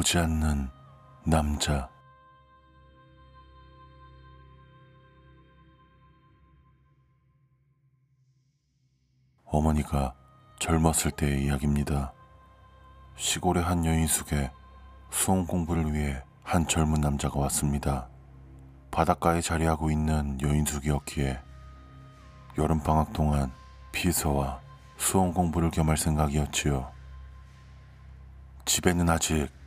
보지 않는 남자. 어머니가 젊었을 때의 이야기입니다. 시골의 한 여인숙에 수험 공부를 위해 한 젊은 남자가 왔습니다. 바닷가에 자리하고 있는 여인숙이었기에 여름방학 동안 비서와 수험 공부를 겸할 생각이었지요. 집에는 아직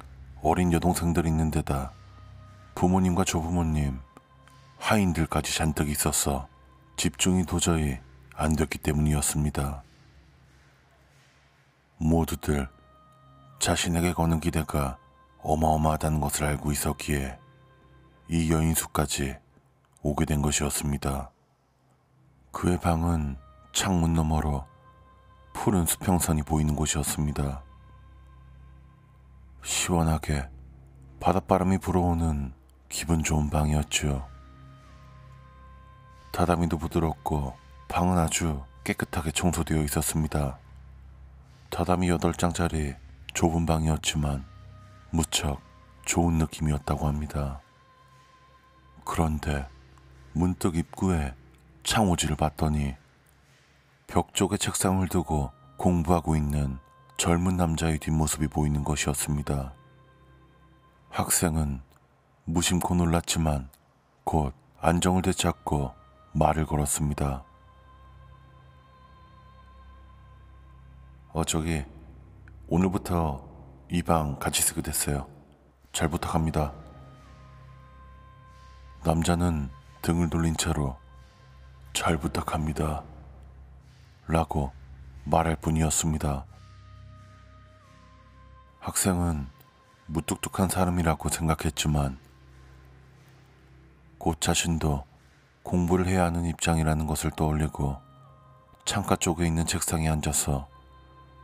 어린 여동생들이 있는 데다 부모님과 조부모님, 하인들까지 잔뜩 있어서 집중이 도저히 안 됐기 때문이었습니다. 모두들 자신에게 거는 기대가 어마어마하다는 것을 알고 있었기에 이 여인수까지 오게 된 것이었습니다. 그의 방은 창문 너머로 푸른 수평선이 보이는 곳이었습니다. 시원하게 바닷바람이 불어오는 기분 좋은 방이었죠. 다다미도 부드럽고 방은 아주 깨끗하게 청소되어 있었습니다. 다다미 8장짜리 좁은 방이었지만 무척 좋은 느낌이었다고 합니다. 그런데 문득 입구에 창호지를 봤더니 벽 쪽에 책상을 두고 공부하고 있는 젊은 남자의 뒷모습이 보이는 것이었습니다. 학생은 무심코 놀랐지만 곧 안정을 되찾고 말을 걸었습니다. 어, 저기, 오늘부터 이 방 같이 쓰게 됐어요. 잘 부탁합니다. 남자는 등을 돌린 채로 잘 부탁합니다. 라고 말할 뿐이었습니다. 학생은 무뚝뚝한 사람이라고 생각했지만 곧 자신도 공부를 해야 하는 입장이라는 것을 떠올리고 창가 쪽에 있는 책상에 앉아서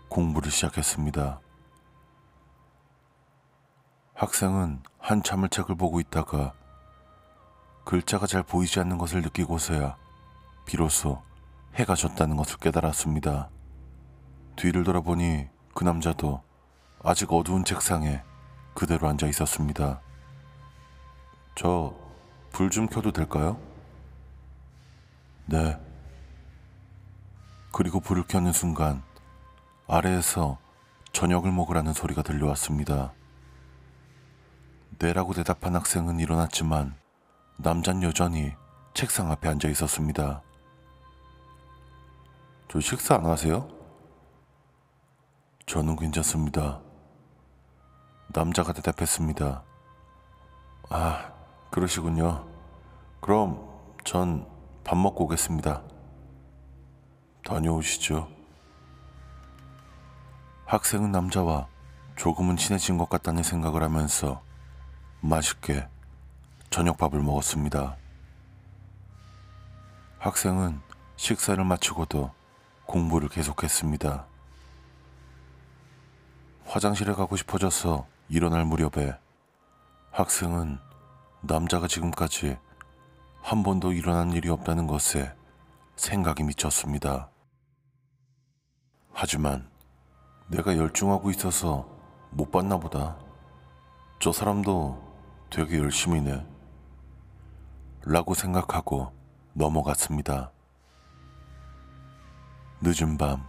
공부를 시작했습니다. 학생은 한참을 책을 보고 있다가 글자가 잘 보이지 않는 것을 느끼고서야 비로소 해가 졌다는 것을 깨달았습니다. 뒤를 돌아보니 그 남자도 아직 어두운 책상에 그대로 앉아 있었습니다. 저 불 좀 켜도 될까요? 네. 그리고 불을 켜는 순간 아래에서 저녁을 먹으라는 소리가 들려왔습니다. 네라고 대답한 학생은 일어났지만 남잔 여전히 책상 앞에 앉아 있었습니다. 저 식사 안 하세요? 저는 괜찮습니다. 남자가 대답했습니다. 아, 그러시군요. 그럼 전 밥 먹고 오겠습니다. 다녀오시죠. 학생은 남자와 조금은 친해진 것 같다는 생각을 하면서 맛있게 저녁밥을 먹었습니다. 학생은 식사를 마치고도 공부를 계속했습니다. 화장실에 가고 싶어져서 일어날 무렵에 학생은 남자가 지금까지 한 번도 일어난 일이 없다는 것에 생각이 미쳤습니다. 하지만 내가 열중하고 있어서 못 봤나 보다. 저 사람도 되게 열심히네. 라고 생각하고 넘어갔습니다. 늦은 밤,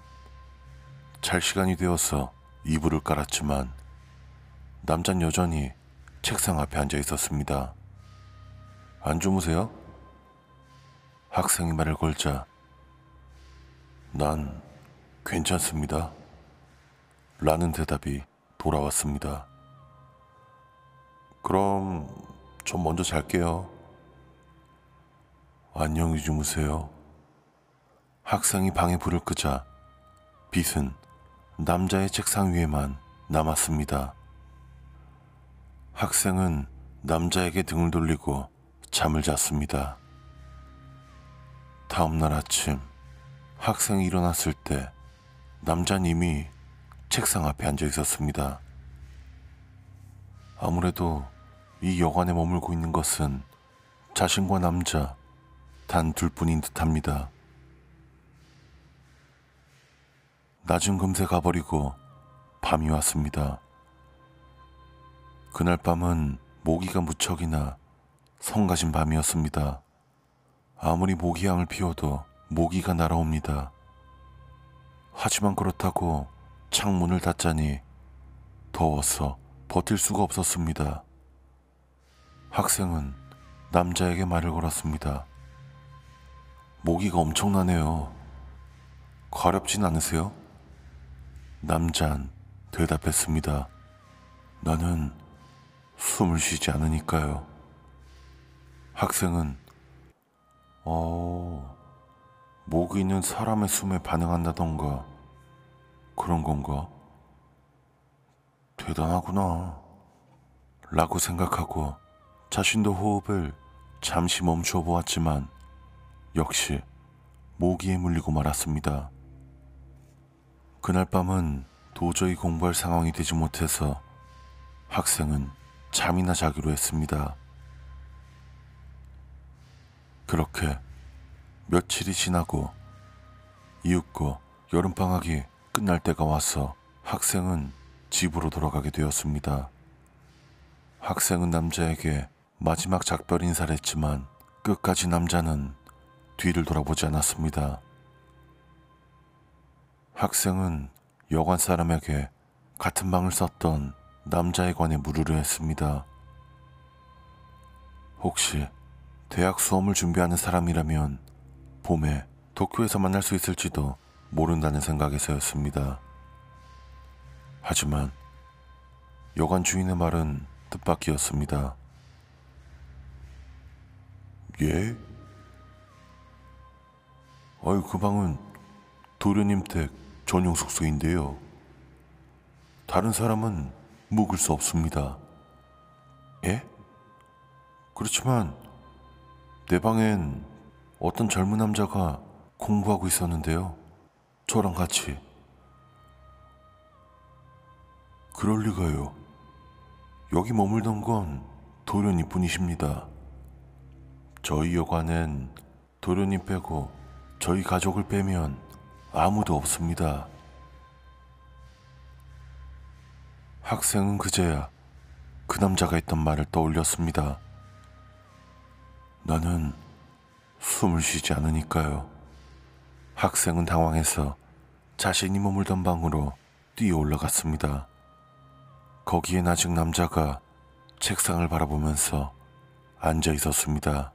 잘 시간이 되어서 이불을 깔았지만 남잔 여전히 책상 앞에 앉아 있었습니다. 안 주무세요? 학생이 말을 걸자 난 괜찮습니다. 라는 대답이 돌아왔습니다. 그럼 전 먼저 잘게요. 안녕히 주무세요. 학생이 방에 불을 끄자 빛은 남자의 책상 위에만 남았습니다. 학생은 남자에게 등을 돌리고 잠을 잤습니다. 다음 날 아침 학생이 일어났을 때 남자는 이미 책상 앞에 앉아 있었습니다. 아무래도 이 여관에 머물고 있는 것은 자신과 남자 단 둘뿐인 듯합니다. 낮은 금세 가버리고 밤이 왔습니다. 그날 밤은 모기가 무척이나 성가신 밤이었습니다. 아무리 모기향을 피워도 모기가 날아옵니다. 하지만 그렇다고 창문을 닫자니 더워서 버틸 수가 없었습니다. 학생은 남자에게 말을 걸었습니다. 모기가 엄청나네요. 가렵진 않으세요? 남잔 대답했습니다. 나는 숨을 쉬지 않으니까요. 학생은 어 모기는 사람의 숨에 반응한다던가 그런 건가? 대단하구나. 라고 생각하고 자신도 호흡을 잠시 멈춰 보았지만 역시 모기에 물리고 말았습니다. 그날 밤은 도저히 공부할 상황이 되지 못해서 학생은 잠이나 자기로 했습니다. 그렇게 며칠이 지나고 이윽고 여름방학이 끝날 때가 와서 학생은 집으로 돌아가게 되었습니다. 학생은 남자에게 마지막 작별 인사를 했지만 끝까지 남자는 뒤를 돌아보지 않았습니다. 학생은 여관 사람에게 같은 방을 썼던 남자에 관해 물으려 했습니다. 혹시 대학 수험을 준비하는 사람이라면 봄에 도쿄에서 만날 수 있을지도 모른다는 생각에서였습니다. 하지만 여관 주인의 말은 뜻밖이었습니다. 예? 아유, 그 방은 도련님 댁 전용 숙소인데요. 다른 사람은 묵을 수 없습니다. 예? 그렇지만 내 방엔 어떤 젊은 남자가 공부하고 있었는데요. 저랑 같이. 그럴 리가요. 여기 머물던 건 도련이 뿐이십니다. 저희 여관엔 도련이 빼고 저희 가족을 빼면 아무도 없습니다. 학생은 그제야 그 남자가 했던 말을 떠올렸습니다. 나는 숨을 쉬지 않으니까요. 학생은 당황해서 자신이 머물던 방으로 뛰어 올라갔습니다. 거기엔 아직 남자가 책상을 바라보면서 앉아 있었습니다.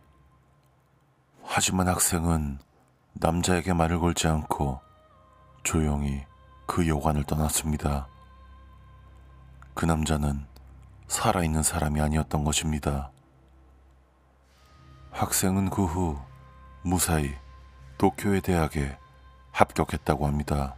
하지만 학생은 남자에게 말을 걸지 않고 조용히 그 여관을 떠났습니다. 그 남자는 살아있는 사람이 아니었던 것입니다. 학생은 그 후 무사히 도쿄의 대학에 합격했다고 합니다.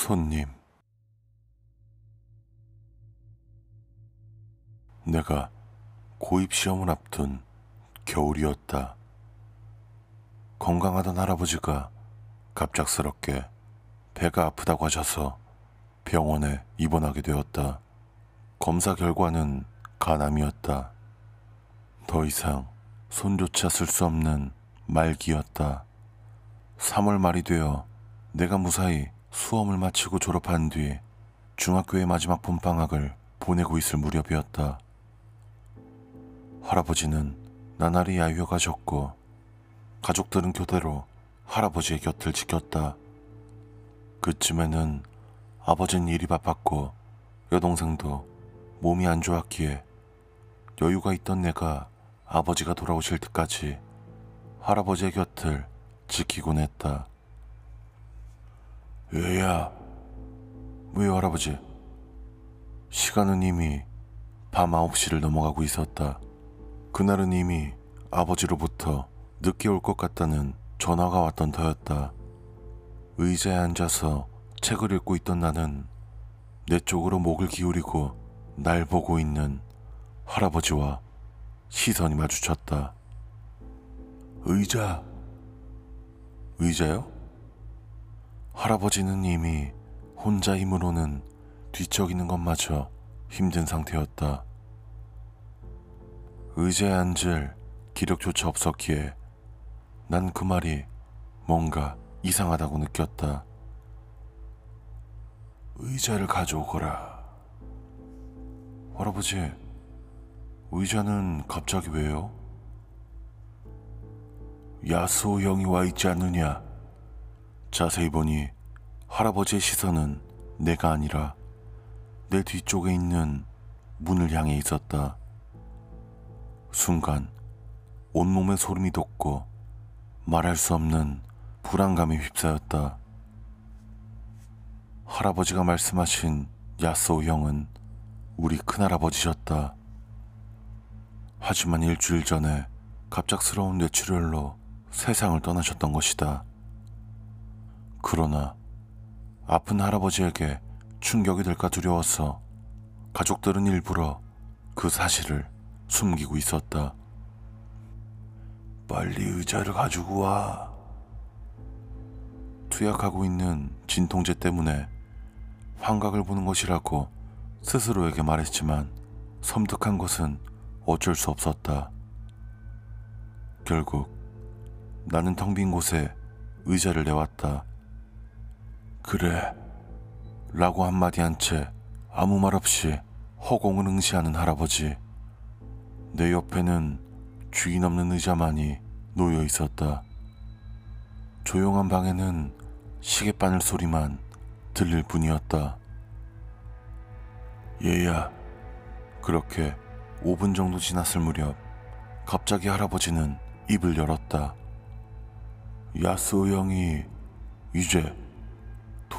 손님. 내가 고입 시험을 앞둔 겨울이었다. 건강하던 할아버지가 갑작스럽게 배가 아프다고 하셔서 병원에 입원하게 되었다. 검사 결과는 간암이었다. 더 이상 손조차 쓸 수 없는 말기였다. 3월 말이 되어 내가 무사히 수험을 마치고 졸업한 뒤 중학교의 마지막 봄방학을 보내고 있을 무렵이었다. 할아버지는 나날이 야유어 가셨고 가족들은 교대로 할아버지의 곁을 지켰다. 그쯤에는 아버지는 일이 바빴고 여동생도 몸이 안 좋았기에 여유가 있던 내가 아버지가 돌아오실 때까지 할아버지의 곁을 지키곤 했다. 왜야? 왜요, 할아버지? 시간은 이미 밤 9시를 넘어가고 있었다. 그날은 이미 아버지로부터 늦게 올 것 같다는 전화가 왔던 터였다. 의자에 앉아서 책을 읽고 있던 나는 내 쪽으로 목을 기울이고 날 보고 있는 할아버지와 시선이 마주쳤다. 의자. 의자요? 할아버지는 이미 혼자 힘으로는 뒤척이는 것마저 힘든 상태였다. 의자에 앉을 기력조차 없었기에 난 그 말이 뭔가 이상하다고 느꼈다. 의자를 가져오거라. 할아버지, 의자는 갑자기 왜요? 야스오 형이 와 있지 않느냐? 자세히 보니 할아버지의 시선은 내가 아니라 내 뒤쪽에 있는 문을 향해 있었다. 순간 온몸에 소름이 돋고 말할 수 없는 불안감에 휩싸였다. 할아버지가 말씀하신 야스오 형은 우리 큰할아버지셨다. 하지만 일주일 전에 갑작스러운 뇌출혈로 세상을 떠나셨던 것이다. 그러나 아픈 할아버지에게 충격이 될까 두려워서 가족들은 일부러 그 사실을 숨기고 있었다. 빨리 의자를 가지고 와. 투약하고 있는 진통제 때문에 환각을 보는 것이라고 스스로에게 말했지만 섬뜩한 것은 어쩔 수 없었다. 결국 나는 텅 빈 곳에 의자를 내왔다. 그래. 라고 한마디 한 채 아무 말 없이 허공을 응시하는 할아버지. 내 옆에는 주인 없는 의자만이 놓여 있었다. 조용한 방에는 시계바늘 소리만 들릴 뿐이었다. 얘야, 그렇게 5분 정도 지났을 무렵 갑자기 할아버지는 입을 열었다. 야스오 형이 이제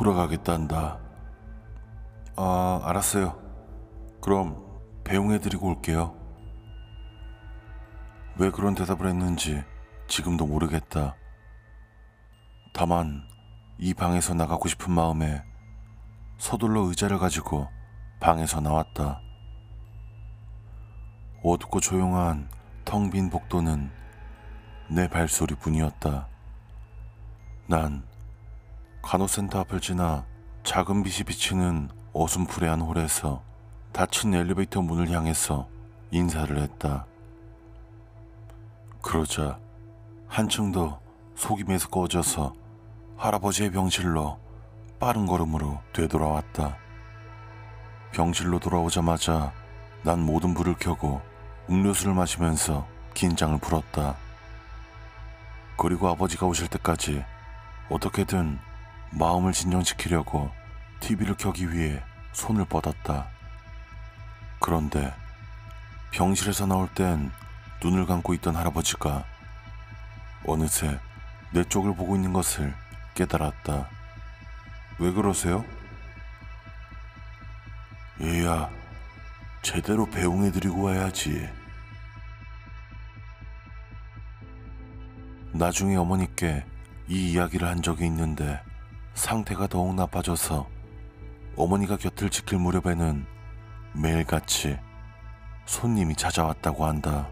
돌아가겠단다. 아, 알았어요. 그럼 배웅해드리고 올게요. 왜 그런 대답을 했는지 지금도 모르겠다. 다만 이 방에서 나가고 싶은 마음에 서둘러 의자를 가지고 방에서 나왔다. 어둡고 조용한 텅 빈 복도는 내 발소리 뿐이었다. 난 간호센터 앞을 지나 작은 빛이 비치는 어슴푸레한 홀에서 닫힌 엘리베이터 문을 향해서 인사를 했다. 그러자 한층 더 속임에서 꺼져서 할아버지의 병실로 빠른 걸음으로 되돌아왔다. 병실로 돌아오자마자 난 모든 불을 켜고 음료수를 마시면서 긴장을 풀었다. 그리고 아버지가 오실 때까지 어떻게든 마음을 진정시키려고 TV를 켜기 위해 손을 뻗었다. 그런데 병실에서 나올 땐 눈을 감고 있던 할아버지가 어느새 내 쪽을 보고 있는 것을 깨달았다. 왜 그러세요? 얘야, 제대로 배웅해드리고 와야지. 나중에 어머니께 이 이야기를 한 적이 있는데 상태가 더욱 나빠져서 어머니가 곁을 지킬 무렵에는 매일같이 손님이 찾아왔다고 한다.